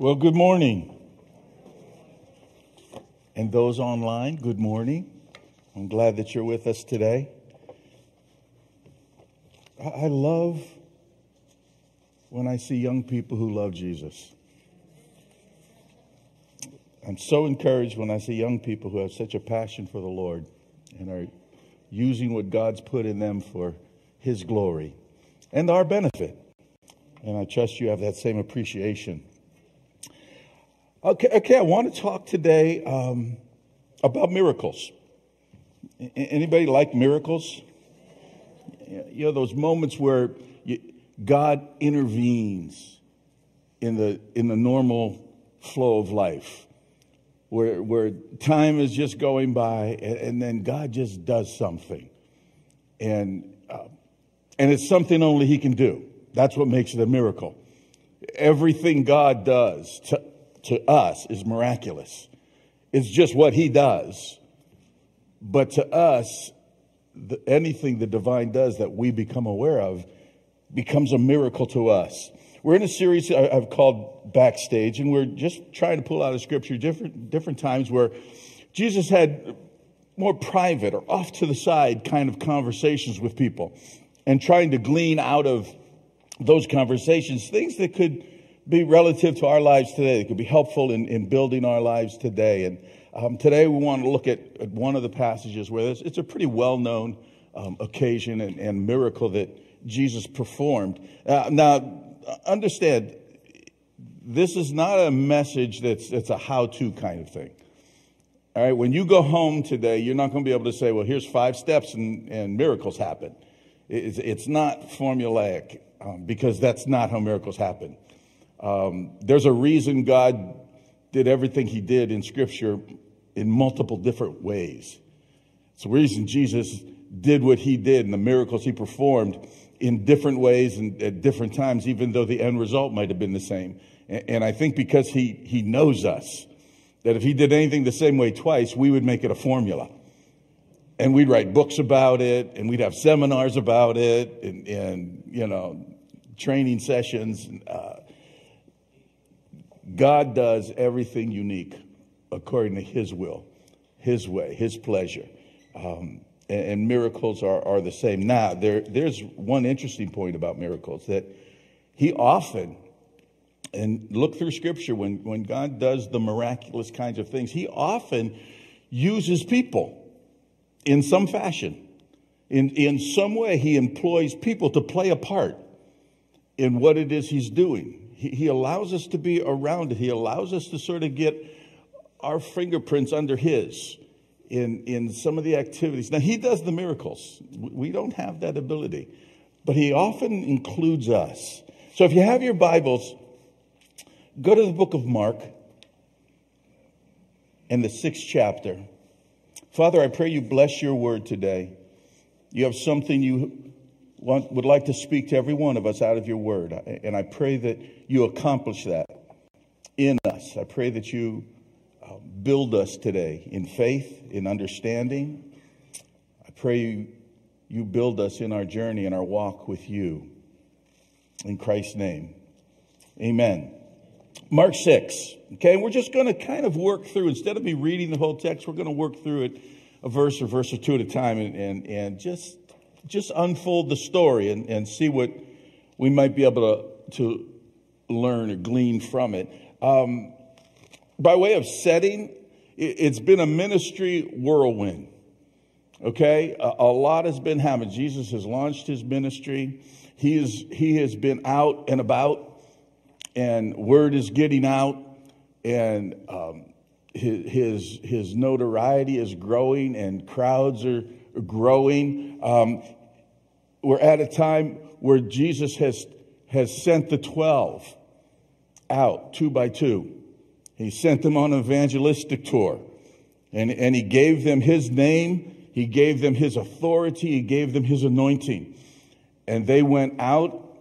Well, good morning. And those online, good morning. I'm glad that you're with us today. I love when I see young people who love Jesus. I'm so encouraged when I see young people who have such a passion for the Lord and are using what God's put in them for His glory and our benefit. And I trust you have that same appreciation. Okay, okay I want to talk today um, about miracles. Anybody like miracles? You know, those moments where you, God intervenes in the, in the normal flow of life, where, where time is just going by and, and then God just does something. And, uh, and it's something only He can do. That's what makes it a miracle. Everything God does to to us is miraculous. It's just what he does. But to us, the, anything the divine does that we become aware of becomes a miracle to us. We're in a series I've called Backstage, and we're just trying to pull out of scripture different, different times where Jesus had more private or off to the side kind of conversations with people and trying to glean out of those conversations things that could be relative to our lives today. It could be helpful in, in building our lives today. And um, today we want to look at, at, one of the passages where it's a pretty well known um, occasion and, and, miracle that Jesus performed. Uh, now, understand, this is not a message that's, that's a how to kind of thing. All right, when you go home today, you're not going to be able to say, well, here's five steps and, and miracles happen. It's, it's not formulaic um, because that's not how miracles happen. Um, there's a reason God did everything he did in Scripture in multiple different ways. It's the reason Jesus did what he did and the miracles he performed in different ways and at different times, even though the end result might have been the same. And I think because he, he knows us, that if he did anything the same way twice, we would make it a formula. And we'd write books about it, and we'd have seminars about it, and, and you know, training sessions. Uh, God does everything unique according to His will, His way, His pleasure. Um, and, and, miracles are, are the same. Now, there, there's one interesting point about miracles that He often, and look through Scripture, when, when God does the miraculous kinds of things, He often uses people in some fashion. In, in some way, He employs people to play a part in what it is He's doing he, he allows us to be around it. He allows us to sort of get our fingerprints under his in, in some of the activities. Now, he does the miracles. We don't have that ability, but he often includes us. So if you have your Bibles, go to the book of Mark in the sixth chapter. Father, I pray you bless your word today. You have something you want, would like to speak to every one of us out of your word. And I pray that you accomplish that in us. I pray that you uh, build us today in faith, in understanding. I pray you, you build us in our journey and our walk with you. In Christ's name. Amen. Mark 6. Okay, we're just going to kind of work through, instead of me reading the whole text, we're going to work through it a verse or verse or two at a time and, and, and just just unfold the story and, and see what we might be able to, to learn or glean from it. Um, by way of setting, it, has been a ministry whirlwind. Okay, a, a, lot has been happening. Jesus has launched his ministry. He is he has been out and about, and word is getting out, and um, his, his his notoriety is growing, and crowds are growing. Um, we're at a time where Jesus has, has sent the 12 out two by two. He sent them on an evangelistic tour and, and he gave them his name. He gave them his authority. He gave them his anointing. And they went out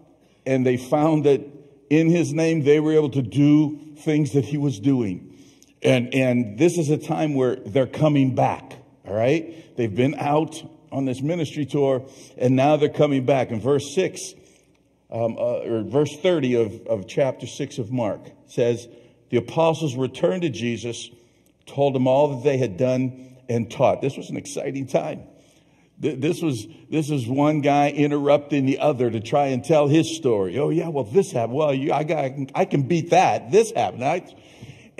and they found that in his name they were able to do things that he was doing. And, and this is a time where they're coming back. All right. They've been out on this ministry tour, and now they're coming back. In verse 6, um, uh, or verse 30 of, of chapter 6 of Mark says, the apostles returned to Jesus, told him all that they had done and taught. This was an exciting time. This was, this was one guy interrupting the other to try and tell his story. Oh, yeah, well, this happened. Well, you, I, got, I can beat that. This happened. I,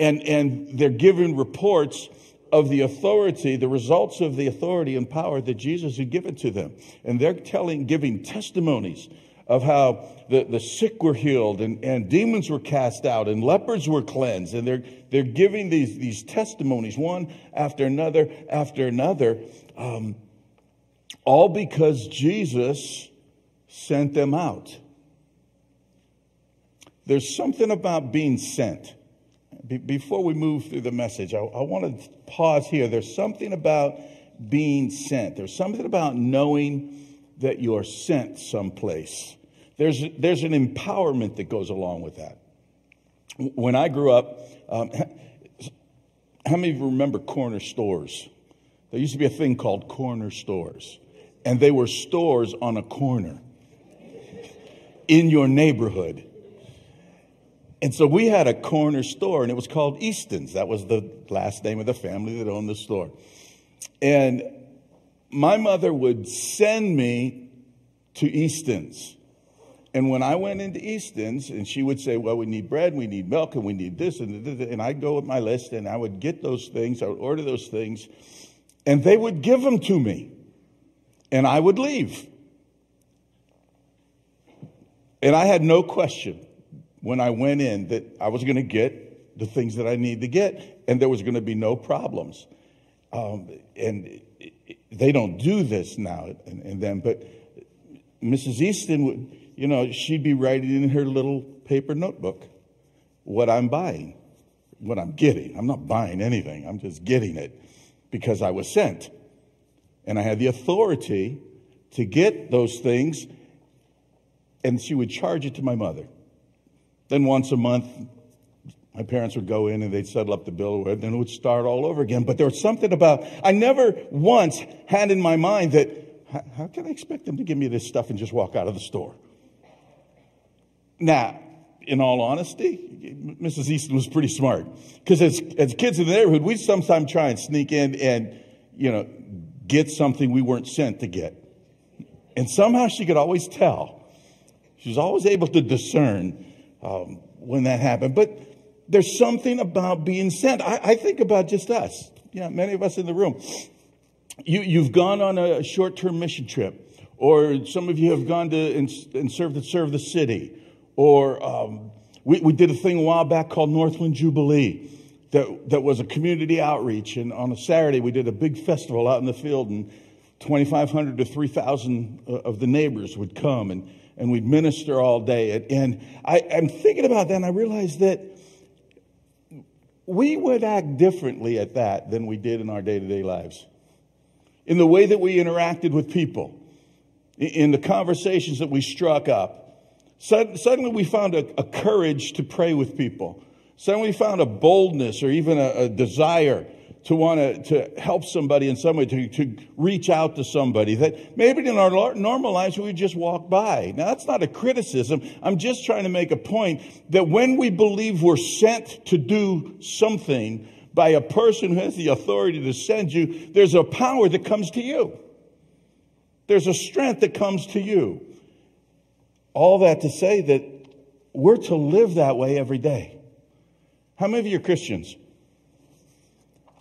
and, and they're giving reports of the authority, the results of the authority and power that Jesus had given to them. And they're telling, giving testimonies of how the, the sick were healed and, and demons were cast out and lepers were cleansed. And they're, they're giving these, these testimonies one after another after another, um, all because Jesus sent them out. There's something about being sent. Be, before we move through the message, I, I want to pause here. There's something about being sent. There's something about knowing that you're sent someplace. There's, there's an empowerment that goes along with that. When I grew up, um, how many of you remember corner stores? There used to be a thing called corner stores, and they were stores on a corner in your neighborhood. And so we had a corner store, and it was called Easton's. That was the last name of the family that owned the store. And my mother would send me to Easton's and when I went into Easton's, and she would say, Well, we need bread, we need milk, and we need this, and this, and I'd go with my list and I would get those things, I would order those things, and they would give them to me. And I would leave. And I had no question when I went in that I was going to get the things that I need to get, and there was going to be no problems. Um, and they don't do this now and, and then, but Mrs. Easton would you know, she'd be writing in her little paper notebook what I'm buying, what I'm getting. I'm not buying anything, I'm just getting it because I was sent. And I had the authority to get those things, and she would charge it to my mother. Then once a month, my parents would go in and they'd settle up the bill, and then it would start all over again. But there was something about, I never once had in my mind that, how can I expect them to give me this stuff and just walk out of the store? Now, in all honesty, Mrs. Easton was pretty smart. Because as, as kids in the neighborhood, we'd sometimes try and sneak in and, you know, get something we weren't sent to get. And somehow she could always tell. She was always able to discern um, when that happened. But there's something about being sent. I, I think about just us, know, many of us in the room. You, you've gone on a short term mission trip, or some of you have gone to and, and served to serve the city or um, we, we did a thing a while back called Northland Jubilee that, that was a community outreach. And on a Saturday, we did a big festival out in the field, and 2,500 to 3,000 uh, of the neighbors would come, and, and we'd minister all day. And I, I'm thinking about that, and I realized that we would act differently at that than we did in our day to day lives. In the way that we interacted with people, in the conversations that we struck up, Suddenly we found a, a courage to pray with people. Suddenly we found a boldness or even a, a desire to want to, help somebody in some way, to, to reach out to somebody that maybe in our normal lives we just walk by. Now that's not a criticism. I'm just trying to make a point that when we believe we're sent to do something by a person who has the authority to send you, there's a power that comes to you. There's a strength that comes to you. All that to say that we're to live that way every day. How many of you are Christians?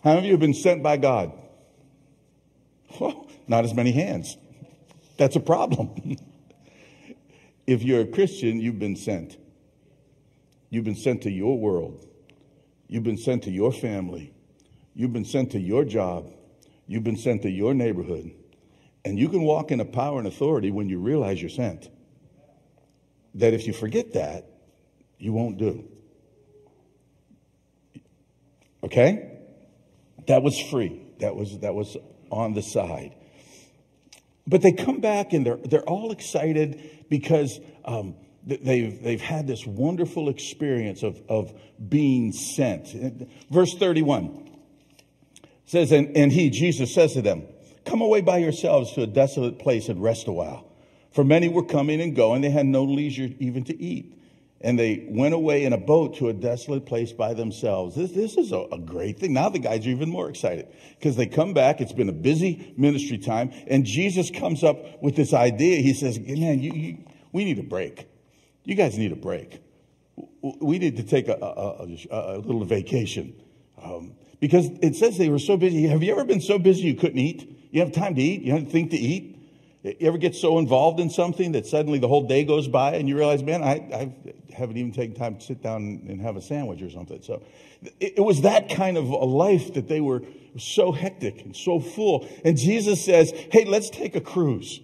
How many of you have been sent by God? Well, not as many hands. That's a problem. if you're a Christian, you've been sent. You've been sent to your world. You've been sent to your family. You've been sent to your job. You've been sent to your neighborhood. And you can walk in a power and authority when you realize you're sent that if you forget that, you won't do. Okay? That was free. That was, that was on the side. But they come back and they're, they're all excited because um, they've, they've had this wonderful experience of, of being sent. Verse 31 says, and, and he, Jesus, says to them, Come away by yourselves to a desolate place and rest a while. For many were coming and going, they had no leisure even to eat. And they went away in a boat to a desolate place by themselves. This, this is a, a great thing. Now the guys are even more excited because they come back. It's been a busy ministry time, and Jesus comes up with this idea. He says, Man, you, you, we need a break. You guys need a break. We need to take a, a, a little vacation. Um, because it says they were so busy. Have you ever been so busy you couldn't eat? You have time to eat? You have to think to eat? You ever get so involved in something that suddenly the whole day goes by and you realize, man, I, I haven't even taken time to sit down and have a sandwich or something. So it, it was that kind of a life that they were so hectic and so full. And Jesus says, hey, let's take a cruise.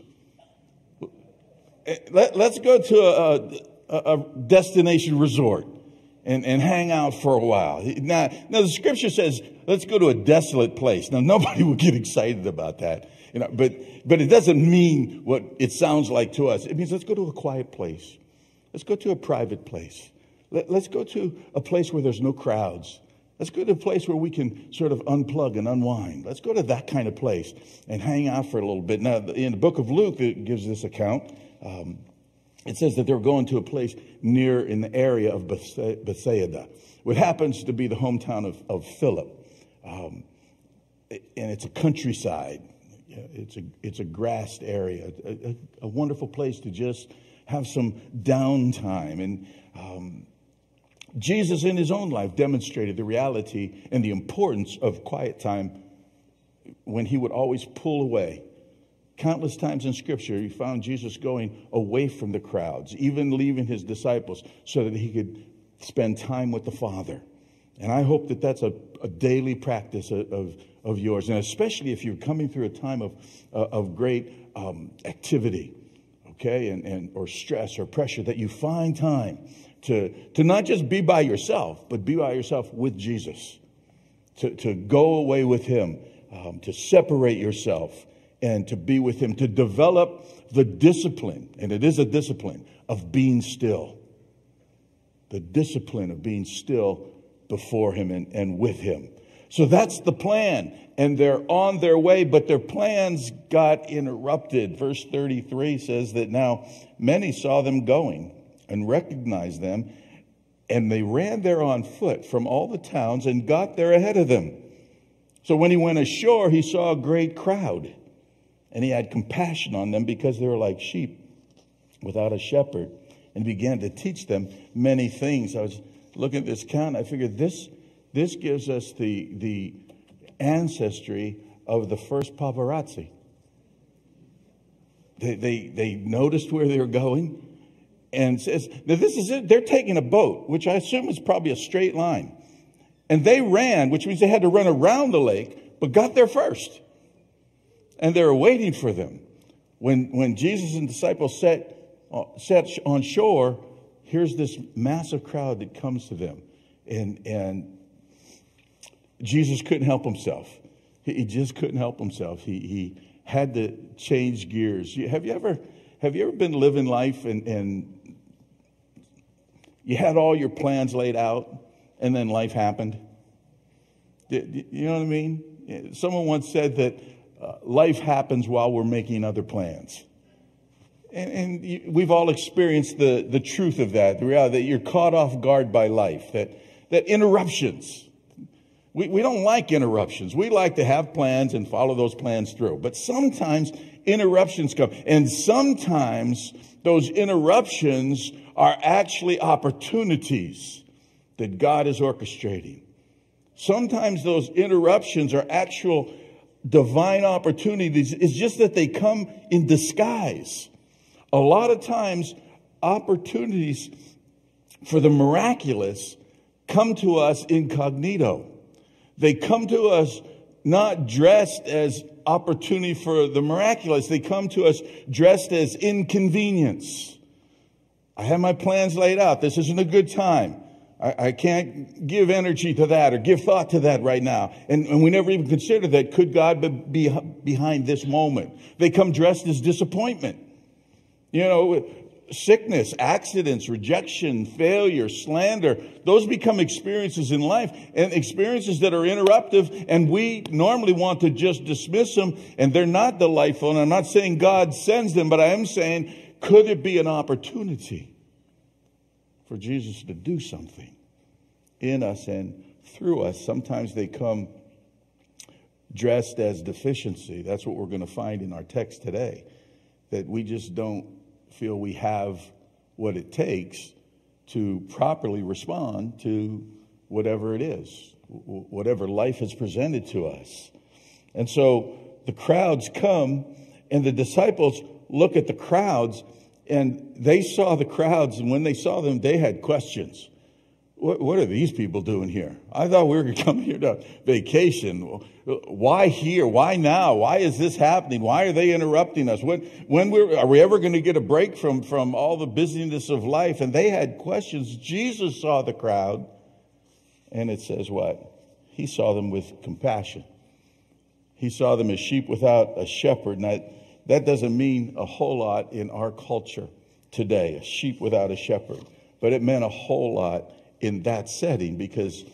Eh, let, us go to a, a, a destination resort and, and hang out for a while. Now, now the scripture says, let's go to a desolate place. Now, nobody would get excited about that. You know, but, but it doesn't mean what it sounds like to us. It means let's go to a quiet place. Let's go to a private place. Let, let's go to a place where there's no crowds. Let's go to a place where we can sort of unplug and unwind. Let's go to that kind of place and hang out for a little bit. Now, in the book of Luke, it gives this account. Um, it says that they're going to a place near in the area of Bethsaida, which happens to be the hometown of, of Philip. Um, and it's a countryside. It's a, it's a grassed area, a, a, a wonderful place to just have some downtime. And um, Jesus, in his own life, demonstrated the reality and the importance of quiet time when he would always pull away. Countless times in Scripture, you found Jesus going away from the crowds, even leaving his disciples so that he could spend time with the Father. And I hope that that's a, a daily practice of, of, of, yours, and especially if you're coming through a time of, uh, of great um, activity, okay, and, and, or stress or pressure, that you find time to, to not just be by yourself, but be by yourself with Jesus, to, to go away with Him, um, to separate yourself and to be with Him, to develop the discipline, and it is a discipline, of being still. The discipline of being still before him and, and with him. So that's the plan. And they're on their way, but their plans got interrupted. Verse 33 says that now many saw them going and recognized them, and they ran there on foot from all the towns and got there ahead of them. So when he went ashore, he saw a great crowd, and he had compassion on them because they were like sheep without a shepherd, and began to teach them many things. I was looking at this count, I figured this, this gives us the, the ancestry of the first paparazzi. They, they, they noticed where they were going and says, now this is it. They're taking a boat, which I assume is probably a straight line. And they ran, which means they had to run around the lake, but got there first. And they were waiting for them. When, when Jesus and disciples set, uh, set on shore, here's this massive crowd that comes to them. And, and Jesus couldn't help himself. He, just couldn't help himself. He, he had to change gears. Have you ever, have you ever been living life and, and you had all your plans laid out and then life happened? You know what I mean? Someone once said that uh, life happens while we're making other plans. And, and, we've all experienced the, the truth of that, the reality that you're caught off guard by life, that, that interruptions, we, we don't like interruptions. We like to have plans and follow those plans through. But sometimes interruptions come. And sometimes those interruptions are actually opportunities that God is orchestrating. Sometimes those interruptions are actual divine opportunities. It's just that they come in disguise. A lot of times, opportunities for the miraculous come to us incognito. They come to us not dressed as opportunity for the miraculous. They come to us dressed as inconvenience. I have my plans laid out. This isn't a good time. I, I can't give energy to that or give thought to that right now. And, and we never even consider that. Could God be behind this moment? They come dressed as disappointment. You know, sickness, accidents, rejection, failure, slander, those become experiences in life and experiences that are interruptive and we normally want to just dismiss them and they're not delightful. And I'm not saying God sends them, but I am saying, could it be an opportunity for Jesus to do something in us and through us. Sometimes they come dressed as deficiency. That's what we're going to find in our text today. That we just don't feel we have what it takes to properly respond to whatever it is, whatever life has presented to us. And so the crowds come, and the disciples look at the crowds, and they saw the crowds, and when they saw them, they had questions. What, what are these people doing here? I thought we were coming here to vacation. Why here? Why now? Why is this happening? Why are they interrupting us? When, when we're, are we ever going to get a break from, from all the busyness of life? And they had questions. Jesus saw the crowd, and it says what? He saw them with compassion. He saw them as sheep without a shepherd. And that, that doesn't mean a whole lot in our culture today, a sheep without a shepherd. But it meant a whole lot in that setting because,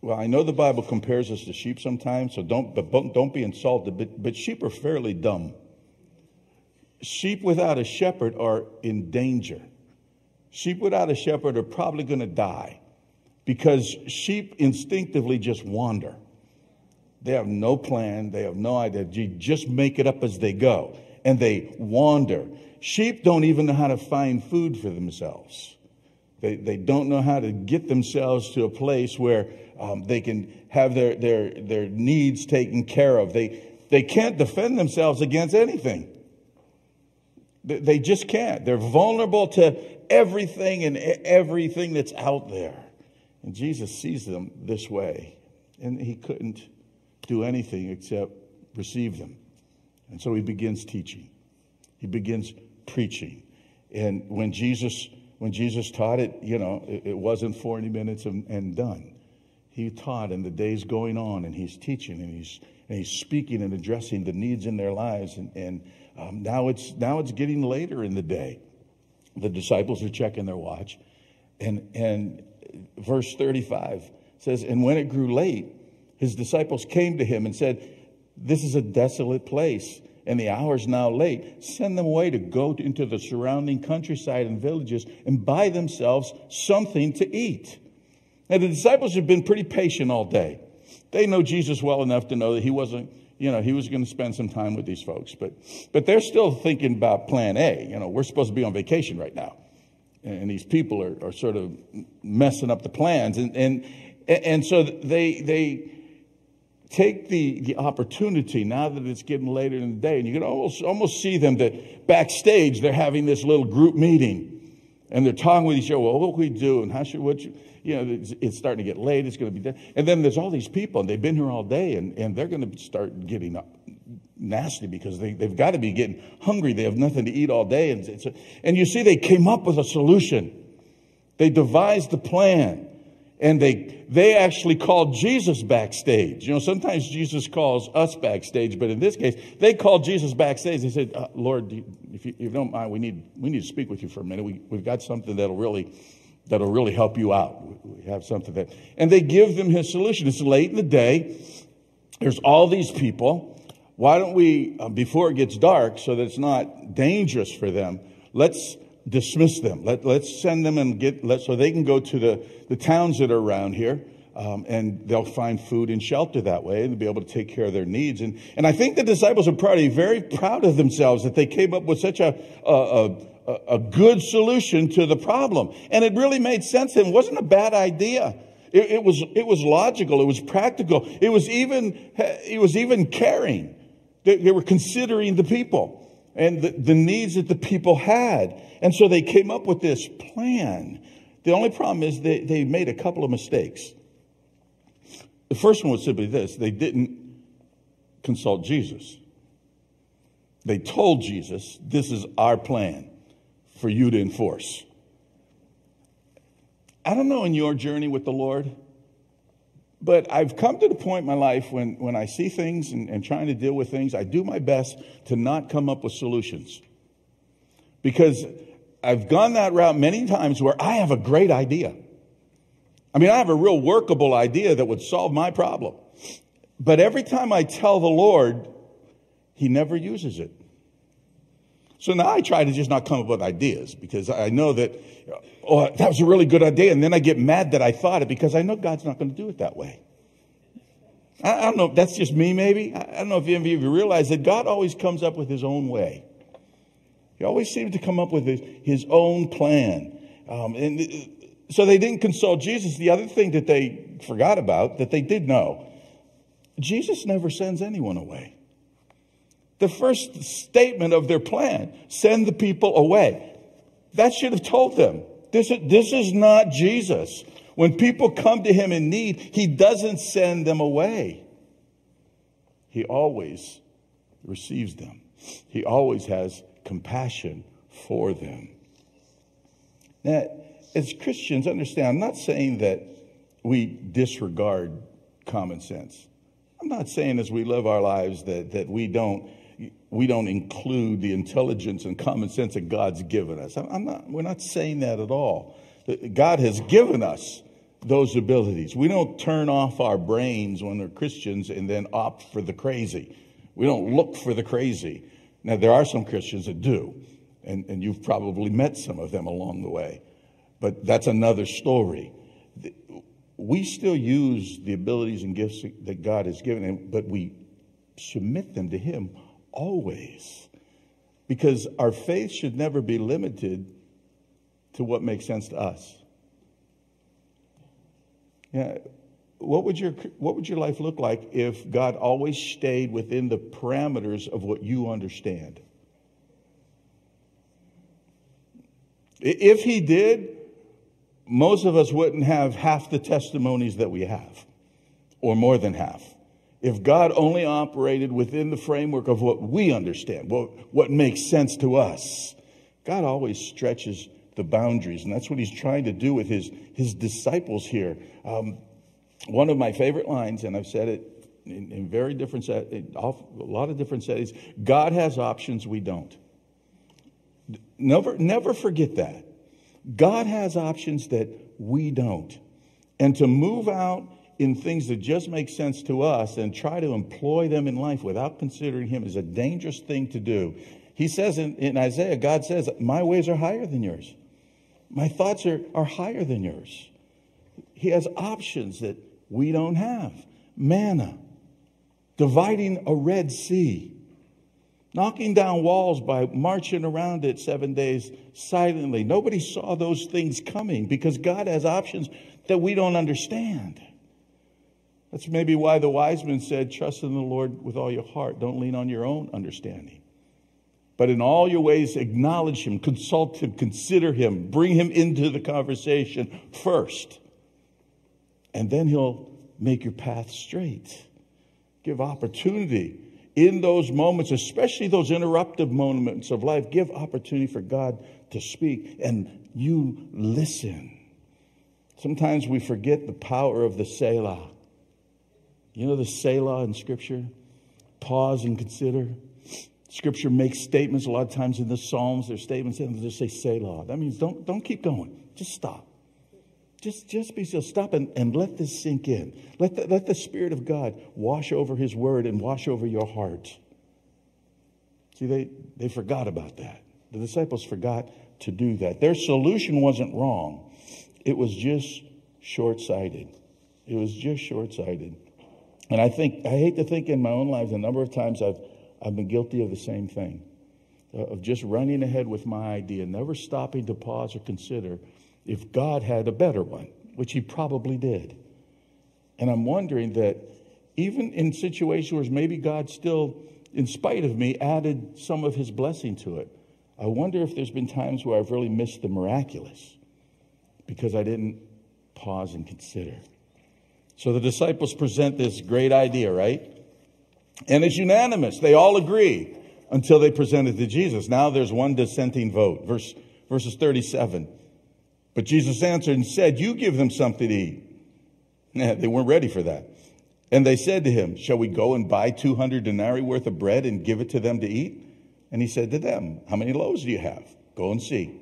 well, I know the Bible compares us to sheep sometimes, so don't, but don't be insulted, but, but sheep are fairly dumb. Sheep without a shepherd are in danger. Sheep without a shepherd are probably going to die because sheep instinctively just wander. They have no plan. They have no idea. You just make it up as they go. And they wander. Sheep don't even know how to find food for themselves. They, they don't know how to get themselves to a place where um, they can have their, their, their needs taken care of. They, they can't defend themselves against anything. They, they just can't. They're vulnerable to everything and everything that's out there. And Jesus sees them this way. And he couldn't do anything except receive them. And so he begins teaching. He begins preaching. And when Jesus, when Jesus taught it, you know, it, it wasn't 40 minutes and, and done. He taught and the day's going on and he's teaching and he's, and he's speaking and addressing the needs in their lives. And, and um, now, it's, now it's getting later in the day. The disciples are checking their watch. And, and verse 35 says, And when it grew late, his disciples came to him and said, This is a desolate place, and the hour is now late. Send them away to go into the surrounding countryside and villages and buy themselves something to eat. Now, the disciples have been pretty patient all day. They know Jesus well enough to know that he wasn't, you know, he was going to spend some time with these folks. But, but they're still thinking about plan A. You know, we're supposed to be on vacation right now. And these people are, are sort of messing up the plans. And, and, and so they, they, take the, the opportunity now that it's getting later in the day, and you can almost, almost see them that backstage they're having this little group meeting. And they're talking with each other. Well, what we do? And how should what you, you know? It's, it's starting to get late. It's going to be done. And then there's all these people, and they've been here all day, and, and they're going to start getting up nasty because they, they've got to be getting hungry. They have nothing to eat all day. And, a, and you see, they came up with a solution. They devised the plan and they they actually called Jesus backstage. You know, sometimes Jesus calls us backstage, but in this case, they called Jesus backstage. They said, uh, "Lord, if you, if you, don't mind, we need we need to speak with you for a minute. We, we've got something that'll really that'll really help you out. We have something that." And they give them his solution. It's late in the day. There's all these people. Why don't we, uh, before it gets dark, so that it's not dangerous for them? Let's dismiss them. Let, let's send them and get, let, so they can go to the, the towns that are around here. Um, and they'll find food and shelter that way and be able to take care of their needs. And, and I think the disciples are probably very proud of themselves that they came up with such a, a, a, a good solution to the problem. And it really made sense. It wasn't a bad idea. It, it, was, it was logical. It was practical. It was even, it was even caring. They, they were considering the people and the, the needs that the people had. And so they came up with this plan. The only problem is they, they made a couple of mistakes. The first one was simply this they didn't consult Jesus. They told Jesus, This is our plan for you to enforce. I don't know in your journey with the Lord, but I've come to the point in my life when, when I see things and, and trying to deal with things, I do my best to not come up with solutions. Because I've gone that route many times where I have a great idea. I mean, I have a real workable idea that would solve my problem. But every time I tell the Lord, He never uses it. So now I try to just not come up with ideas because I know that, oh, that was a really good idea. And then I get mad that I thought it because I know God's not going to do it that way. I, don't know if that's just me, maybe. I, don't know if any of you realize that God always comes up with his own way. He always seems to come up with his, his own plan. Um, and uh, so they didn't consult Jesus. The other thing that they forgot about, that they did know, Jesus never sends anyone away. The first statement of their plan, send the people away. That should have told them, this is, this is not Jesus. When people come to him in need, he doesn't send them away. He always receives them. He always has compassion for them. Now, as Christians, understand, I'm not saying that we disregard common sense. I'm not saying as we live our lives that, that we don't we don't include the intelligence and common sense that God's given us. I'm not, we're not saying that at all. God has given us those abilities. We don't turn off our brains when we're Christians and then opt for the crazy. We don't look for the crazy. Now, there are some Christians that do, and, and you've probably met some of them along the way, but that's another story. We still use the abilities and gifts that God has given, but we submit them to Him always. Because our faith should never be limited to what makes sense to us. Yeah, what would your what would your life look like if God always stayed within the parameters of what you understand? If he did, most of us wouldn't have half the testimonies that we have, or more than half. If God only operated within the framework of what we understand, what, what makes sense to us, God always stretches the boundaries. And that's what he's trying to do with his, his disciples here. Um, one of my favorite lines, and I've said it in, in very different set, in a lot of different settings, God has options we don't. Never, never forget that. God has options that we don't. And to move out in things that just make sense to us and try to employ them in life without considering Him is a dangerous thing to do. He says in, in Isaiah, God says, My ways are higher than yours. My thoughts are, are higher than yours. He has options that we don't have. Manna, dividing a Red Sea, knocking down walls by marching around it seven days silently. Nobody saw those things coming because God has options that we don't understand. That's maybe why the wise men said, Trust in the Lord with all your heart. Don't lean on your own understanding. But in all your ways, acknowledge him, consult him, consider him, bring him into the conversation first. And then he'll make your path straight. Give opportunity in those moments, especially those interruptive moments of life. Give opportunity for God to speak and you listen. Sometimes we forget the power of the Selah. You know the Selah in Scripture? Pause and consider. Scripture makes statements a lot of times in the Psalms. There's statements and they just say Selah. That means don't, don't keep going. Just stop. Just, just be still. Stop and, and let this sink in. Let the, let the Spirit of God wash over His Word and wash over your heart. See, they, they forgot about that. The disciples forgot to do that. Their solution wasn't wrong, it was just short sighted. It was just short sighted. And I think, I hate to think in my own life, the number of times I've I've been guilty of the same thing uh, of just running ahead with my idea, never stopping to pause or consider if God had a better one, which He probably did. And I'm wondering that even in situations where maybe God still, in spite of me, added some of His blessing to it, I wonder if there's been times where I've really missed the miraculous because I didn't pause and consider. So the disciples present this great idea, right? And it's unanimous. They all agree until they present it to Jesus. Now there's one dissenting vote. Verse, verses 37. But Jesus answered and said, You give them something to eat. they weren't ready for that. And they said to him, Shall we go and buy 200 denarii worth of bread and give it to them to eat? And he said to them, How many loaves do you have? Go and see.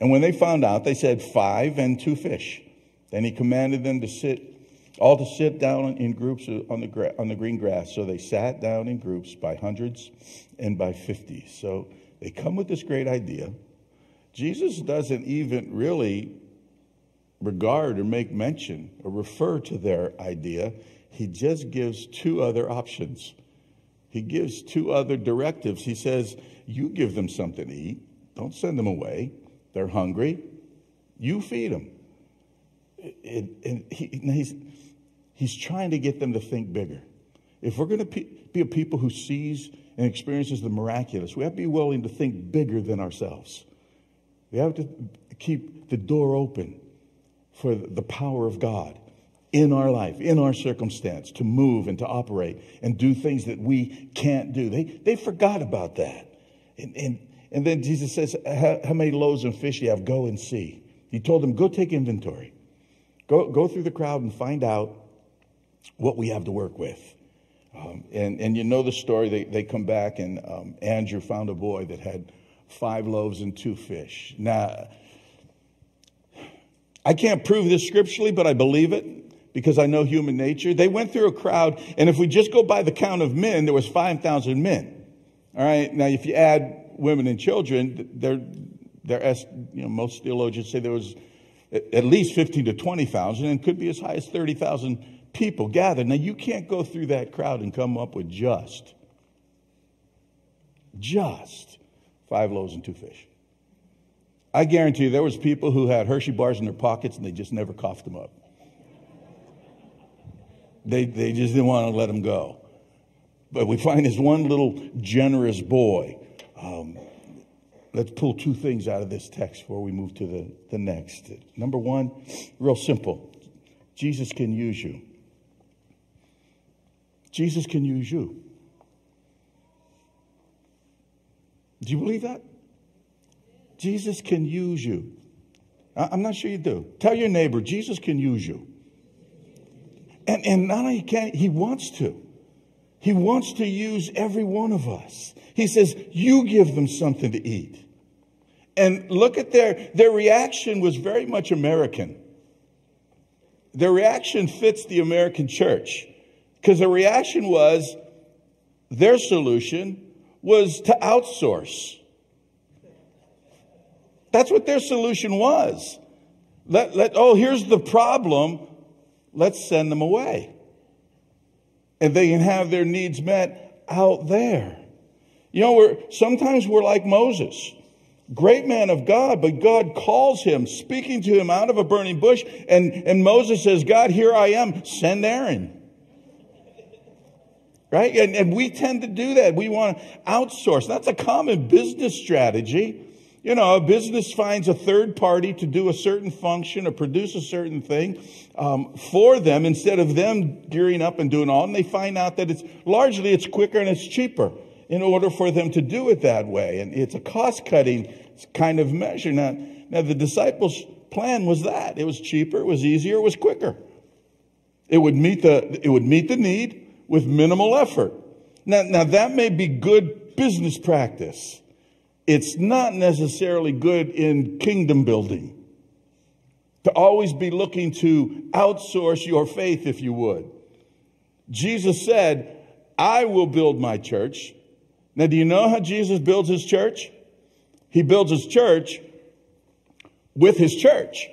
And when they found out, they said, Five and two fish. Then he commanded them to sit all to sit down in groups on the, on the green grass. So they sat down in groups by hundreds and by fifties. So They come with this great idea. Jesus doesn't even really regard or make mention or refer to their idea. He just gives two other options. He gives two other directives. He says, You give them something to eat. Don't send them away. They're hungry. You feed them. And he, he's, he's trying to get them to think bigger. If we're going to be a people who sees and experiences the miraculous, we have to be willing to think bigger than ourselves. We have to keep the door open for the power of God in our life, in our circumstance, to move and to operate and do things that we can't do. They, they forgot about that. And, and, and then Jesus says, how, many loaves and fish you have? Go and see. He told them, Go take inventory. Go, go through the crowd and find out what we have to work with. Um, and, and you know the story. They, they come back, and um, Andrew found a boy that had five loaves and two fish. Now, I can't prove this scripturally, but I believe it because I know human nature. They went through a crowd, and if we just go by the count of men, there was 5,000 men. All right. Now, if you add women and children, they're, they're, you know, most theologians say there was at least 15 to 20,000 and could be as high as 30,000 people gathered. Now, you can't go through that crowd and come up with just, just five loaves and two fish. I guarantee you there was people who had Hershey bars in their pockets and they just never coughed them up. They, they just didn't want to let them go. But we find this one little generous boy. Um, let's pull two things out of this text before we move to the, the next. Number one, real simple Jesus can use you. Jesus can use you. Do you believe that? Jesus can use you. I'm not sure you do. Tell your neighbor, Jesus can use you. And, and not only can, he wants to. He wants to use every one of us. He says, You give them something to eat. And look at their, their reaction was very much American. Their reaction fits the American church because the reaction was their solution was to outsource. That's what their solution was. Let, let, oh, here's the problem. Let's send them away. And they can have their needs met out there. You know, we're, sometimes we're like Moses. Great man of God, but God calls him, speaking to him out of a burning bush. And, and Moses says, God, here I am. Send Aaron. Right? And, and we tend to do that. We want to outsource. That's a common business strategy. You know, a business finds a third party to do a certain function or produce a certain thing um, for them instead of them gearing up and doing all. And they find out that it's largely it's quicker and it's cheaper in order for them to do it that way. And it's a cost cutting kind of measure. Now, now the disciples' plan was that it was cheaper, it was easier, it was quicker. It would meet the it would meet the need with minimal effort. Now, now that may be good business practice it's not necessarily good in kingdom building to always be looking to outsource your faith, if you would. Jesus said, I will build my church. Now, do you know how Jesus builds his church? He builds his church with his church.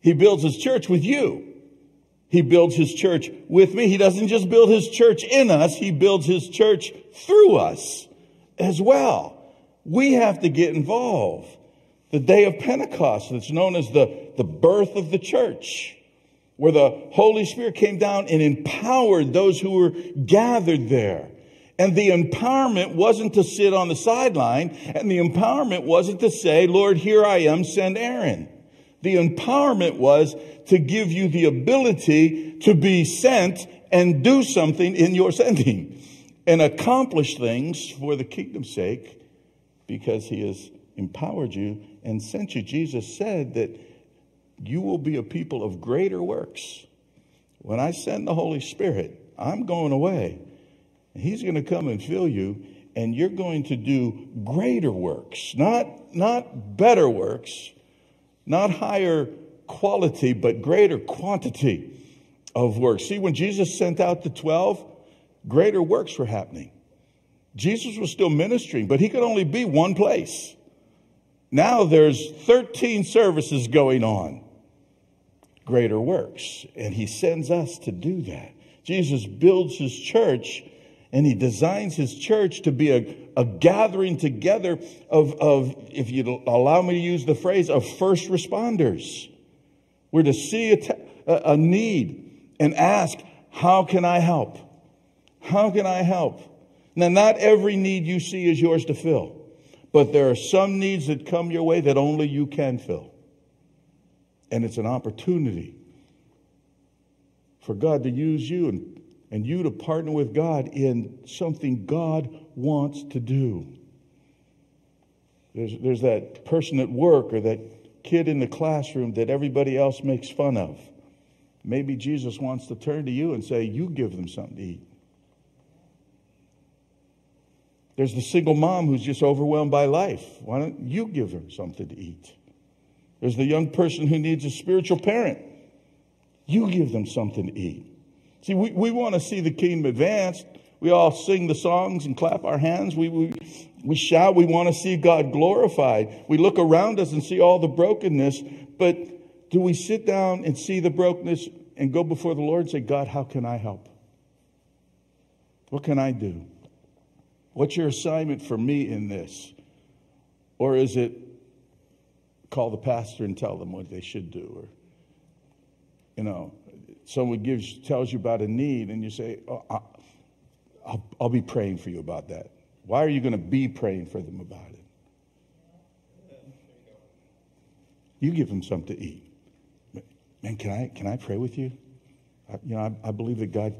He builds his church with you. He builds his church with me. He doesn't just build his church in us, he builds his church through us as well we have to get involved. The day of Pentecost, that's known as the, the birth of the church, where the Holy Spirit came down and empowered those who were gathered there. And the empowerment wasn't to sit on the sideline, and the empowerment wasn't to say, Lord, here I am, send Aaron. The empowerment was to give you the ability to be sent and do something in your sending and accomplish things for the kingdom's sake because he has empowered you and sent you. Jesus said that you will be a people of greater works. When I send the Holy Spirit, I'm going away. He's going to come and fill you, and you're going to do greater works, not, not better works, not higher quality, but greater quantity of work. See, when Jesus sent out the 12, greater works were happening. Jesus was still ministering, but he could only be one place. Now there's 13 services going on. Greater works. And he sends us to do that. Jesus builds his church and he designs his church to be a, a gathering together of, of, if you allow me to use the phrase, of first responders. We're to see a, a need and ask, how can I help? How can I help? Now, not every need you see is yours to fill, but there are some needs that come your way that only you can fill. And it's an opportunity for God to use you and, and you to partner with God in something God wants to do. There's, there's that person at work or that kid in the classroom that everybody else makes fun of. Maybe Jesus wants to turn to you and say, You give them something to eat. There's the single mom who's just overwhelmed by life. Why don't you give her something to eat? There's the young person who needs a spiritual parent. You give them something to eat. See, we, we want to see the kingdom advanced. We all sing the songs and clap our hands. We, we, we shout. We want to see God glorified. We look around us and see all the brokenness. But do we sit down and see the brokenness and go before the Lord and say, God, how can I help? What can I do? What's your assignment for me in this? Or is it call the pastor and tell them what they should do? Or, you know, someone gives, tells you about a need and you say, oh, I'll, I'll be praying for you about that. Why are you going to be praying for them about it? You give them something to eat. Man, can I, can I pray with you? I, you know, I, I believe that God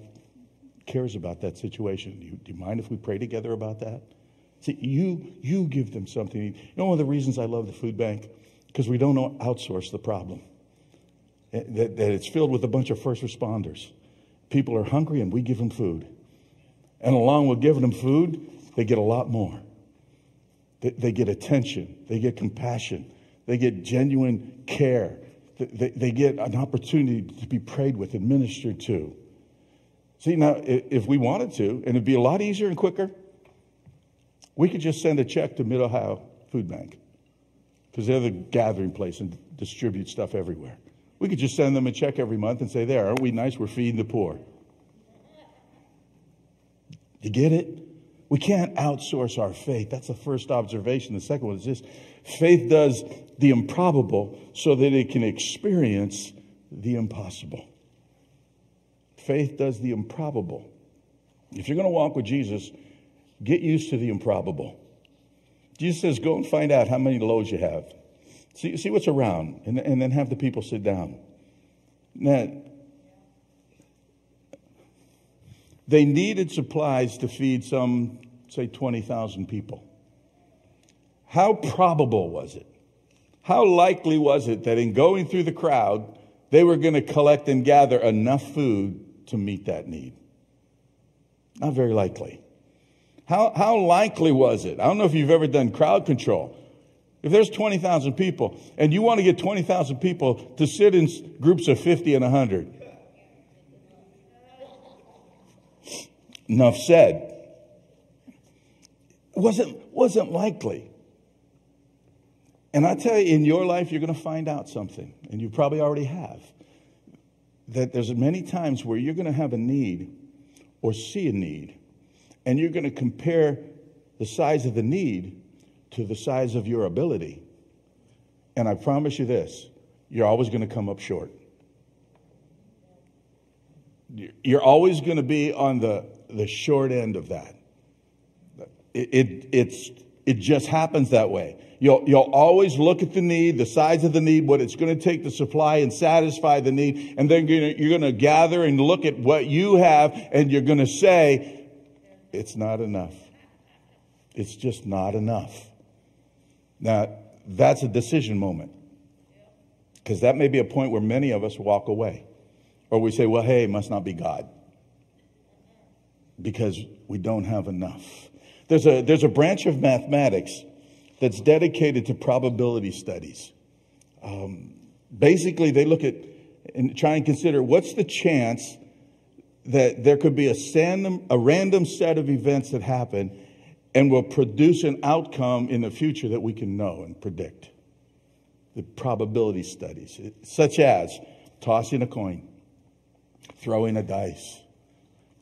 cares about that situation. Do you, do you mind if we pray together about that? See, you, you give them something. You know, one of the reasons I love the food bank? Because we don't outsource the problem. That, that it's filled with a bunch of first responders. People are hungry and we give them food. And along with giving them food, they get a lot more. They, they get attention, they get compassion, they get genuine care, they, they get an opportunity to be prayed with and ministered to. See, now, if we wanted to, and it'd be a lot easier and quicker, we could just send a check to Mid Ohio Food Bank because they're the gathering place and distribute stuff everywhere. We could just send them a check every month and say, There, aren't we nice? We're feeding the poor. You get it? We can't outsource our faith. That's the first observation. The second one is this faith does the improbable so that it can experience the impossible. Faith does the improbable. If you're going to walk with Jesus, get used to the improbable. Jesus says, Go and find out how many loaves you have. See, see what's around, and, and then have the people sit down. Now, they needed supplies to feed some, say, 20,000 people. How probable was it? How likely was it that in going through the crowd, they were going to collect and gather enough food to meet that need? Not very likely. How, how likely was it? I don't know if you've ever done crowd control. If there's 20,000 people and you want to get 20,000 people to sit in groups of 50 and 100, enough said. Wasn't, wasn't likely. And I tell you, in your life, you're going to find out something, and you probably already have that there's many times where you're going to have a need or see a need, and you're going to compare the size of the need to the size of your ability. And I promise you this you're always going to come up short. You're always going to be on the, the short end of that. It, it, it's, it just happens that way. You'll, you'll always look at the need, the size of the need, what it's going to take to supply and satisfy the need, and then you're going to gather and look at what you have, and you're going to say, it's not enough. It's just not enough. Now, that's a decision moment. Because that may be a point where many of us walk away. Or we say, well, hey, it must not be God. Because we don't have enough. There's a, there's a branch of mathematics that's dedicated to probability studies. Um, basically, they look at and try and consider what's the chance that there could be a random, a random set of events that happen, and will produce an outcome in the future that we can know and predict. The probability studies, such as tossing a coin, throwing a dice,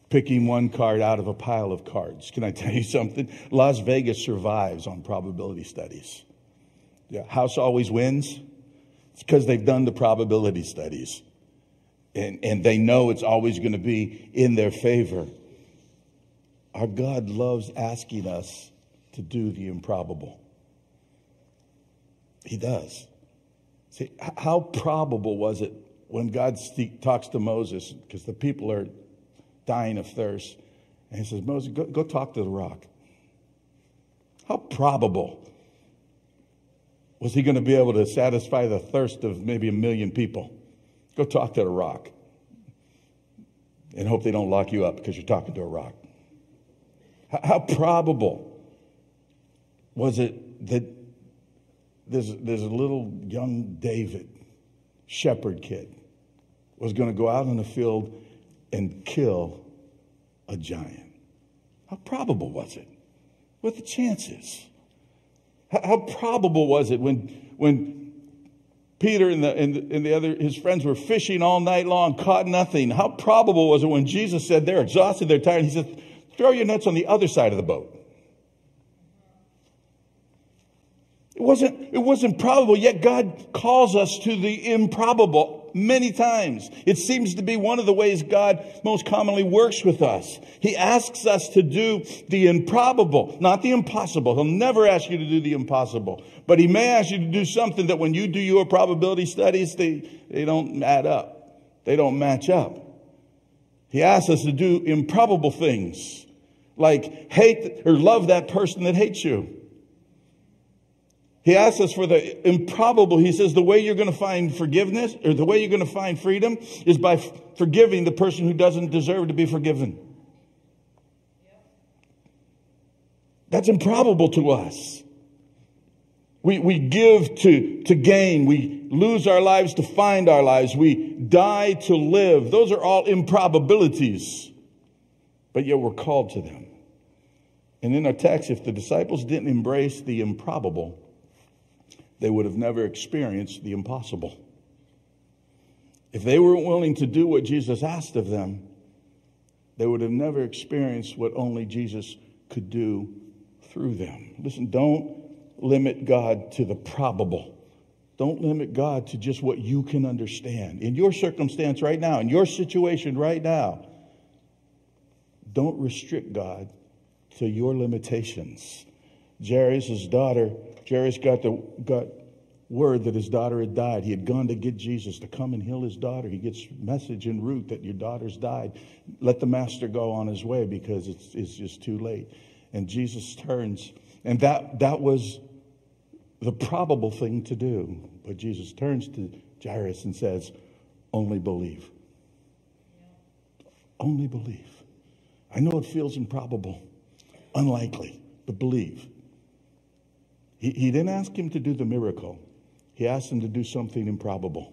picking one card out of a pile of cards. Can I tell you something? Las Vegas survives on probability studies. House always wins. It's because they've done the probability studies. And, and they know it's always going to be in their favor. Our God loves asking us to do the improbable. He does. See, how probable was it when God talks to Moses, because the people are dying of thirst, and he says, Moses, go, go talk to the rock. How probable was he going to be able to satisfy the thirst of maybe a million people? Go talk to the rock and hope they don't lock you up because you're talking to a rock. How probable was it that there's a little young David, shepherd kid, was going to go out in the field and kill a giant? How probable was it? What the chances? How, how probable was it when, when Peter and the, and, the, and the other, his friends were fishing all night long, caught nothing? How probable was it when Jesus said, they're exhausted, they're tired, he said, Throw your nets on the other side of the boat. It wasn't, it wasn't probable, yet God calls us to the improbable many times. It seems to be one of the ways God most commonly works with us. He asks us to do the improbable, not the impossible. He'll never ask you to do the impossible, but he may ask you to do something that when you do your probability studies, they, they don't add up. They don't match up. He asks us to do improbable things like hate or love that person that hates you. He asks us for the improbable. He says the way you're going to find forgiveness or the way you're going to find freedom is by f- forgiving the person who doesn't deserve to be forgiven. That's improbable to us. We, we give to, to gain. We lose our lives to find our lives. We die to live. Those are all improbabilities, but yet we're called to them. And in our text, if the disciples didn't embrace the improbable, they would have never experienced the impossible. If they weren't willing to do what Jesus asked of them, they would have never experienced what only Jesus could do through them. Listen, don't limit God to the probable. Don't limit God to just what you can understand. In your circumstance right now, in your situation right now, don't restrict God to your limitations. Jairus' daughter, Jairus got the got word that his daughter had died. He had gone to get Jesus to come and heal his daughter. He gets message en route that your daughter's died. Let the master go on his way because it's, it's just too late. And Jesus turns, and that that was the probable thing to do. But Jesus turns to Jairus and says, Only believe. Only believe. I know it feels improbable unlikely, but believe. He, he didn't ask him to do the miracle, he asked him to do something improbable.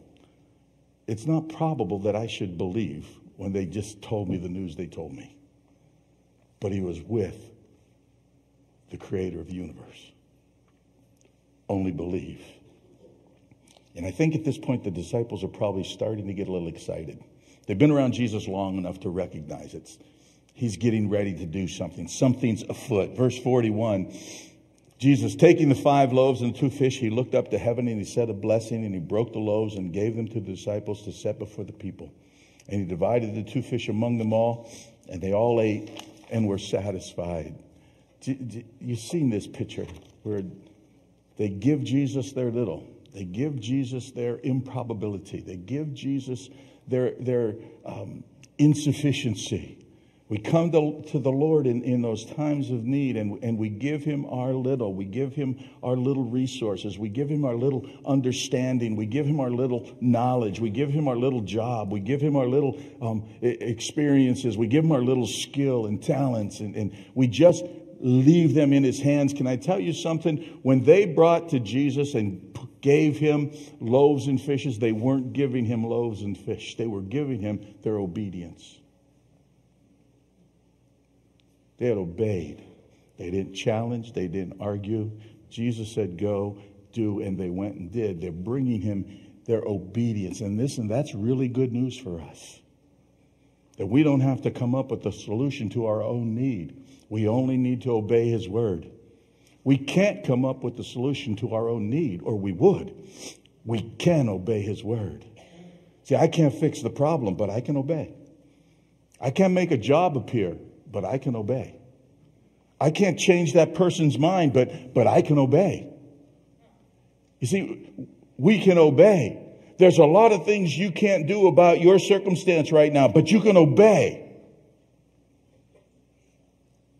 It's not probable that I should believe when they just told me the news they told me. But he was with the creator of the universe. Only believe. And I think at this point, the disciples are probably starting to get a little excited. They've been around Jesus long enough to recognize it's he's getting ready to do something. Something's afoot. Verse 41 Jesus, taking the five loaves and the two fish, he looked up to heaven and he said a blessing and he broke the loaves and gave them to the disciples to set before the people. And he divided the two fish among them all, and they all ate and were satisfied. You've seen this picture where they give Jesus their little, they give Jesus their improbability, they give Jesus their, their um, insufficiency. We come to, to the Lord in, in those times of need and, and we give Him our little. We give Him our little resources. We give Him our little understanding. We give Him our little knowledge. We give Him our little job. We give Him our little um, experiences. We give Him our little skill and talents. And, and we just leave them in His hands. Can I tell you something? When they brought to Jesus and gave Him loaves and fishes, they weren't giving Him loaves and fish, they were giving Him their obedience. They had obeyed. They didn't challenge, they didn't argue. Jesus said, Go, do, and they went and did. They're bringing him their obedience. And this and that's really good news for us. That we don't have to come up with a solution to our own need. We only need to obey his word. We can't come up with the solution to our own need, or we would. We can obey his word. See, I can't fix the problem, but I can obey. I can't make a job appear, but I can obey. I can't change that person's mind, but, but I can obey. You see, we can obey. There's a lot of things you can't do about your circumstance right now, but you can obey.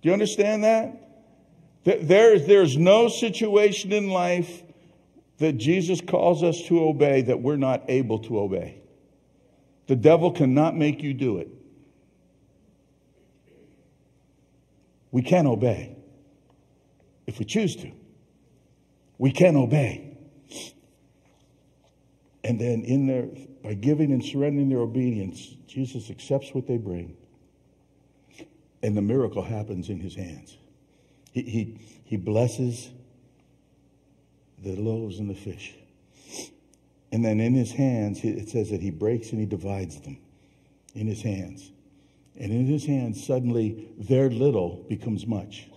Do you understand that? There, there's no situation in life that Jesus calls us to obey that we're not able to obey. The devil cannot make you do it. We can obey if we choose to. We can obey. And then in their by giving and surrendering their obedience, Jesus accepts what they bring. And the miracle happens in his hands. He, he, he blesses the loaves and the fish. And then in his hands, it says that he breaks and he divides them in his hands. And in his hands, suddenly their little becomes much.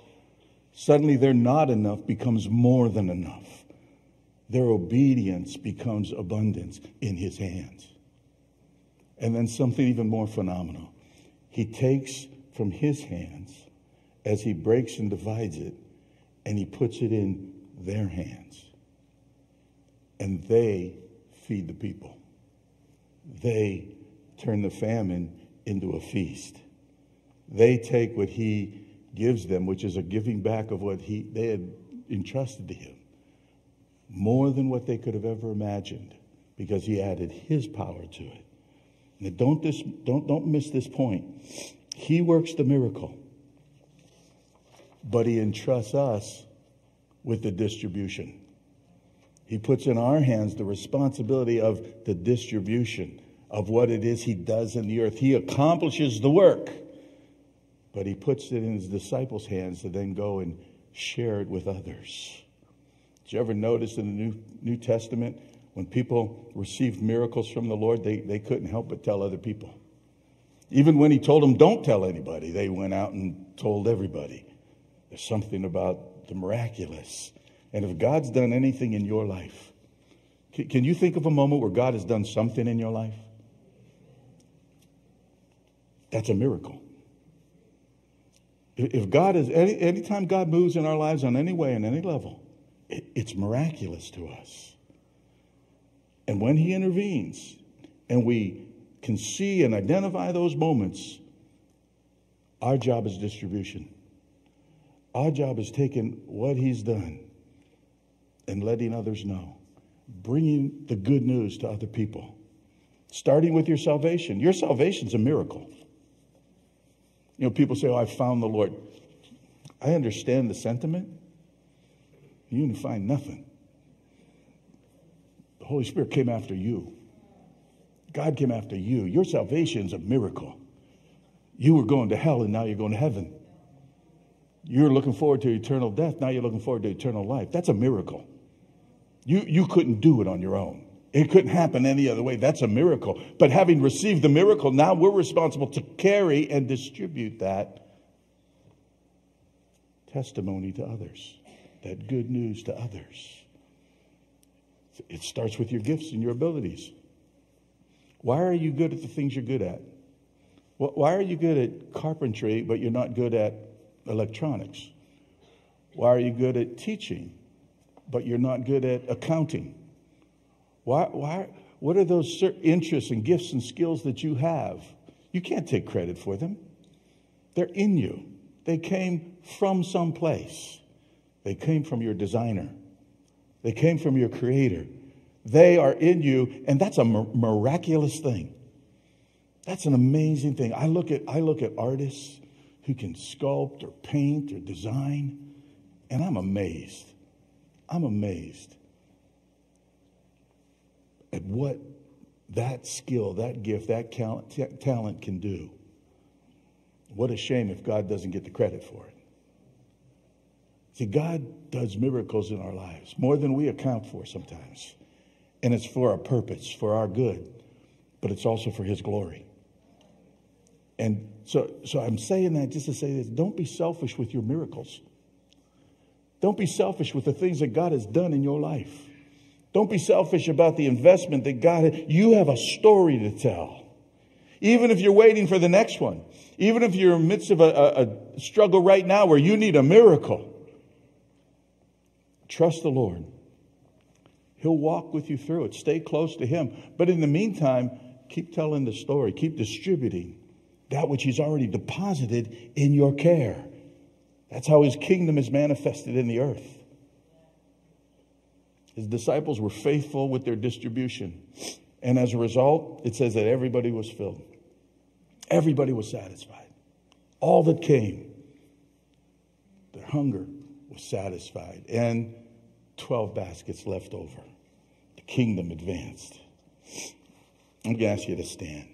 Suddenly their not enough becomes more than enough. Their obedience becomes abundance in his hands. And then something even more phenomenal. He takes from his hands as he breaks and divides it, and he puts it in their hands. And they feed the people. They turn the famine into a feast. They take what he gives them, which is a giving back of what he, they had entrusted to him, more than what they could have ever imagined, because he added his power to it. Now, don't, this, don't, don't miss this point. He works the miracle, but he entrusts us with the distribution. He puts in our hands the responsibility of the distribution of what it is he does in the earth. He accomplishes the work, but he puts it in his disciples' hands to then go and share it with others. Did you ever notice in the New, New Testament, when people received miracles from the Lord, they, they couldn't help but tell other people. Even when he told them, don't tell anybody, they went out and told everybody. There's something about the miraculous. And if God's done anything in your life, can you think of a moment where God has done something in your life? That's a miracle. If God is, any, anytime God moves in our lives on any way, on any level, it, it's miraculous to us. And when He intervenes and we can see and identify those moments, our job is distribution. Our job is taking what He's done and letting others know, bringing the good news to other people, starting with your salvation. Your salvation's a miracle. You know, people say, Oh, I found the Lord. I understand the sentiment. You didn't find nothing. The Holy Spirit came after you. God came after you. Your salvation is a miracle. You were going to hell and now you're going to heaven. You're looking forward to eternal death. Now you're looking forward to eternal life. That's a miracle. You, you couldn't do it on your own. It couldn't happen any other way. That's a miracle. But having received the miracle, now we're responsible to carry and distribute that testimony to others, that good news to others. It starts with your gifts and your abilities. Why are you good at the things you're good at? Why are you good at carpentry, but you're not good at electronics? Why are you good at teaching, but you're not good at accounting? Why, why, what are those interests and gifts and skills that you have? You can't take credit for them. They're in you. They came from some place. They came from your designer. They came from your creator. They are in you, and that's a miraculous thing. That's an amazing thing. I look at I look at artists who can sculpt or paint or design, and I'm amazed. I'm amazed at what that skill, that gift, that talent can do. What a shame if God doesn't get the credit for it. See, God does miracles in our lives more than we account for sometimes. And it's for our purpose, for our good, but it's also for His glory. And so, so I'm saying that just to say this don't be selfish with your miracles. Don't be selfish with the things that God has done in your life. Don't be selfish about the investment that God, has. you have a story to tell. Even if you're waiting for the next one, even if you're in the midst of a, a, a struggle right now where you need a miracle, Trust the Lord. He'll walk with you through it. Stay close to Him. But in the meantime, keep telling the story, keep distributing that which He's already deposited in your care. That's how His kingdom is manifested in the earth. His disciples were faithful with their distribution. And as a result, it says that everybody was filled, everybody was satisfied. All that came, their hunger was satisfied. And 12 baskets left over. The kingdom advanced. I'm going to ask you to stand.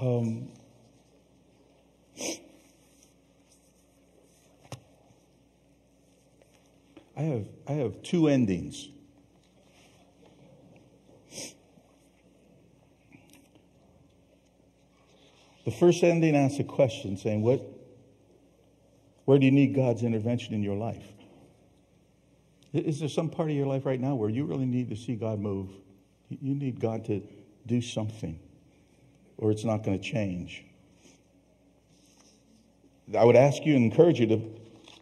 Um, I have, I have two endings. The first ending asks a question saying, what, where do you need God's intervention in your life? Is there some part of your life right now where you really need to see God move? You need God to do something, or it's not going to change. I would ask you and encourage you to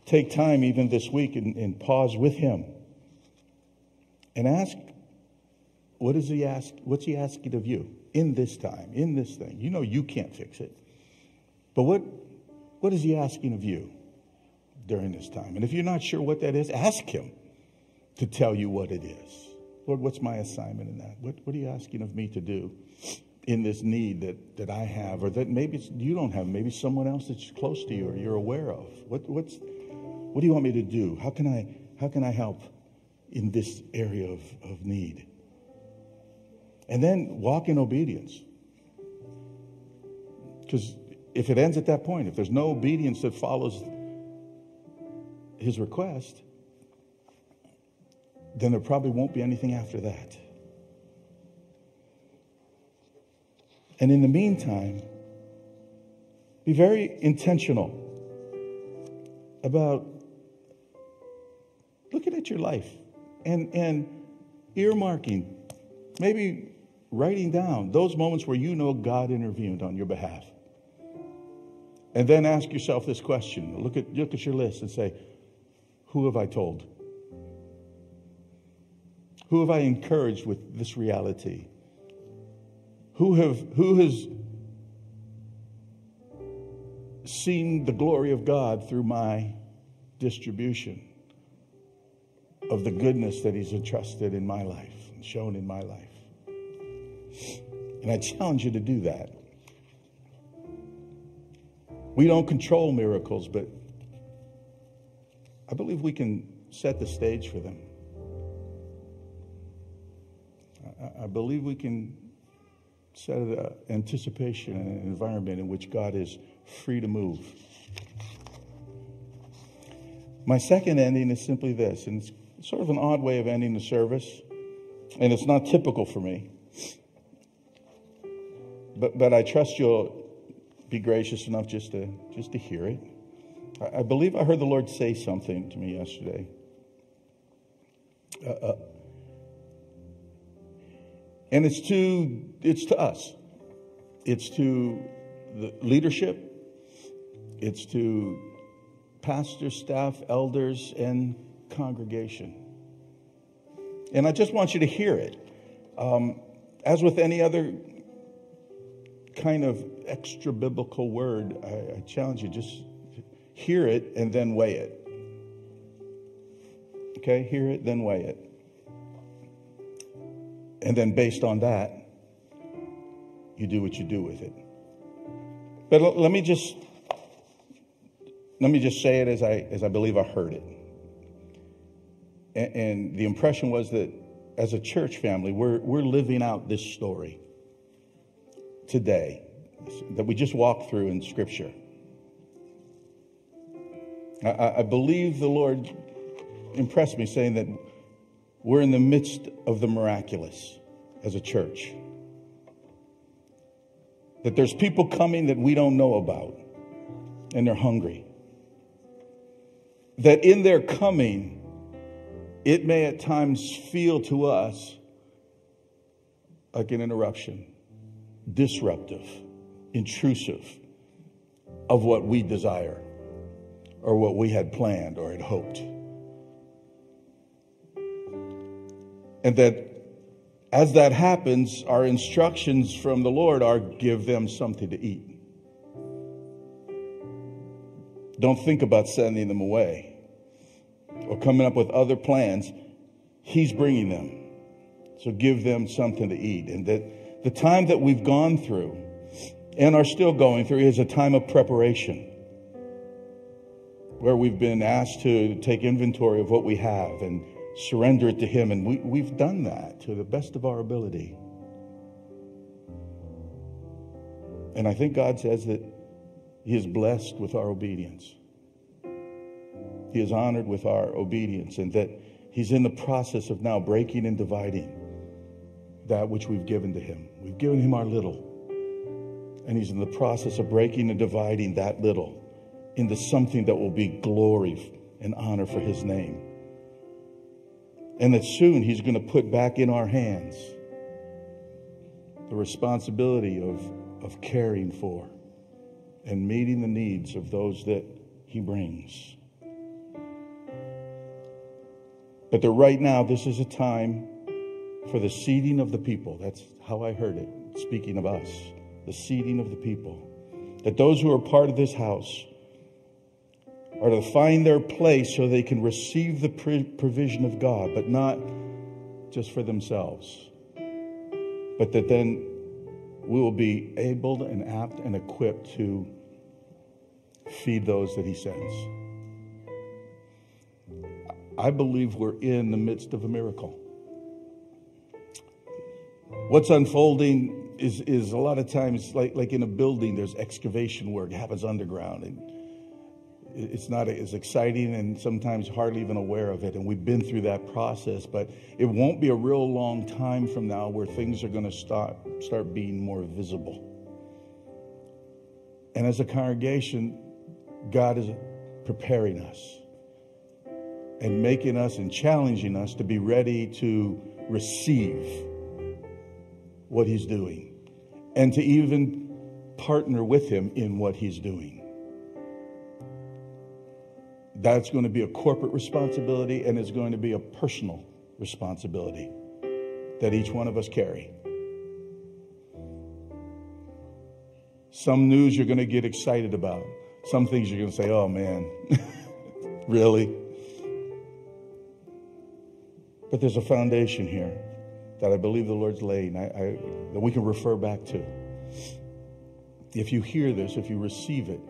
take time even this week and, and pause with Him and ask, what does He ask? What's He asking of you? in this time, in this thing. You know you can't fix it. But what, what is he asking of you during this time? And if you're not sure what that is, ask him to tell you what it is. Lord, what's my assignment in that? What, what are you asking of me to do in this need that, that I have or that maybe you don't have, maybe someone else that's close to you or you're aware of? What, what's, what do you want me to do? How can I, how can I help in this area of, of need? And then walk in obedience. Because if it ends at that point, if there's no obedience that follows his request, then there probably won't be anything after that. And in the meantime, be very intentional about looking at your life and, and earmarking maybe writing down those moments where you know God intervened on your behalf. And then ask yourself this question. Look at, look at your list and say, Who have I told? Who have I encouraged with this reality? Who, have, who has seen the glory of God through my distribution of the goodness that He's entrusted in my life and shown in my life? And I challenge you to do that. We don't control miracles, but I believe we can set the stage for them. I, believe we can set an anticipation and an environment in which God is free to move. My second ending is simply this, and it's sort of an odd way of ending the service, and it's not typical for me. But, but I trust you'll be gracious enough just to, just to hear it. I, I believe I heard the Lord say something to me yesterday. Uh, uh, and it's to, it's to us. It's to the leadership. It's to pastor, staff, elders, and congregation. And I just want you to hear it. Um, as with any other kind of extra biblical word, I, I challenge you just hear it and then weigh it. Okay, hear it, then weigh it. And then based on that, you do what you do with it. But l- let me just let me just say it as I as I believe I heard it. And, and the impression was that as a church family, we're, we're living out this story today that we just walked through in Scripture. I, I believe the Lord impressed me saying that we're in the midst of the miraculous as a church. That there's people coming that we don't know about, and they're hungry. That in their coming, it may at times feel to us like an interruption, disruptive, intrusive of what we desire or what we had planned or had hoped. And that as that happens, our instructions from the Lord are give them something to eat. Don't think about sending them away or coming up with other plans. He's bringing them. So give them something to eat. And that the time that we've gone through and are still going through is a time of preparation where we've been asked to take inventory of what we have and surrender it to Him. And we, we've done that to the best of our ability. And I think God says that He is blessed with our obedience. He is honored with our obedience, and that He's in the process of now breaking and dividing that which we've given to Him. We've given Him our little, and He's in the process of breaking and dividing that little into something that will be glory and honor for His name. And that soon He's going to put back in our hands the responsibility of, of caring for and meeting the needs of those that He brings. But that right now, this is a time for the seeding of the people. That's how I heard it, speaking of us, the seeding of the people. That those who are part of this house are to find their place so they can receive the provision of God, but not just for themselves, but that then we will be able and apt and equipped to feed those that He sends. I believe we're in the midst of a miracle. What's unfolding is, is a lot of times like, like in a building, there's excavation work, it happens underground. And it's not as exciting and sometimes hardly even aware of it. And we've been through that process, but it won't be a real long time from now where things are going to start, start being more visible. And as a congregation, God is preparing us and making us and challenging us to be ready to receive what He's doing and to even partner with Him in what He's doing. That's going to be a corporate responsibility and it's going to be a personal responsibility that each one of us carry. Some news you're going to get excited about. Some things you're going to say, oh man, really? But there's a foundation here that I believe the Lord's laid I, I, that we can refer back to. If you hear this, if you receive it,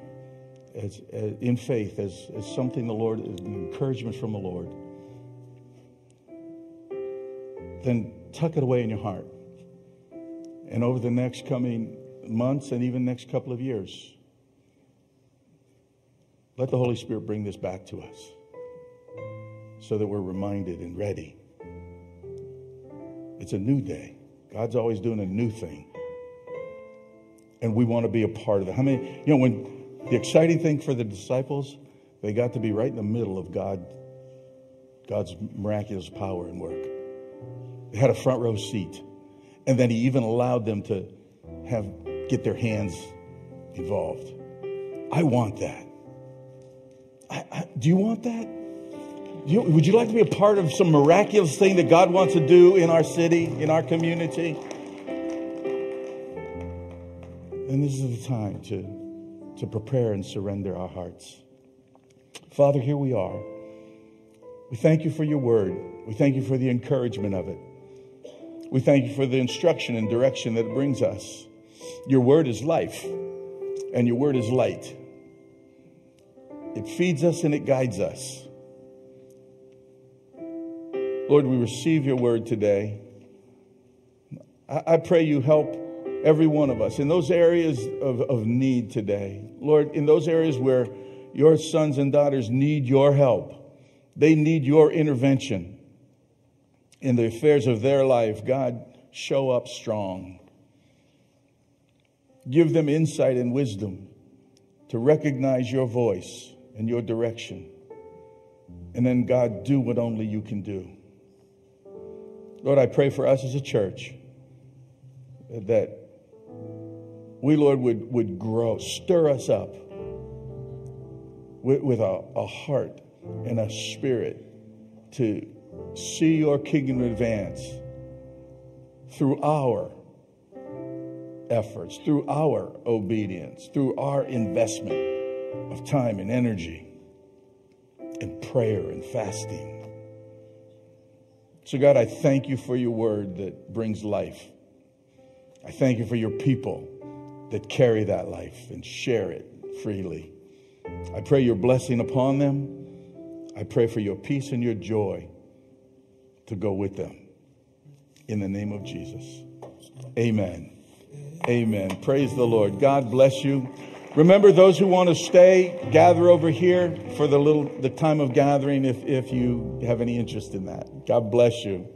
as, as, in faith as, as something the Lord, encouragement from the Lord, then tuck it away in your heart. And over the next coming months and even next couple of years, let the Holy Spirit bring this back to us so that we're reminded and ready. It's a new day. God's always doing a new thing. And we want to be a part of it. How many, you know, when the exciting thing for the disciples, they got to be right in the middle of God, God's miraculous power and work. They had a front row seat. And then he even allowed them to have get their hands involved. I want that. I, I, do you want that? You, would you like to be a part of some miraculous thing that God wants to do in our city, in our community? And this is the time to to prepare and surrender our hearts. Father, here we are. We thank you for your word. We thank you for the encouragement of it. We thank you for the instruction and direction that it brings us. Your word is life, and your word is light. It feeds us and it guides us. Lord, we receive your word today. I, pray you help every one of us in those areas of, of need today. Lord, in those areas where your sons and daughters need your help, they need your intervention in the affairs of their life. God, show up strong. Give them insight and wisdom to recognize your voice and your direction. And then, God, do what only you can do. Lord, I pray for us as a church that we, Lord, would, would grow, stir us up with, with a, a heart and a spirit to see your kingdom advance through our efforts, through our obedience, through our investment of time and energy and prayer and fasting. So, God, I thank you for your word that brings life. I thank you for your people that carry that life and share it freely. I pray your blessing upon them. I pray for your peace and your joy to go with them. In the name of Jesus. Amen. Amen. Praise the Lord. God bless you. Remember those who want to stay, gather over here for the little the time of gathering if, if you have any interest in that. God bless you.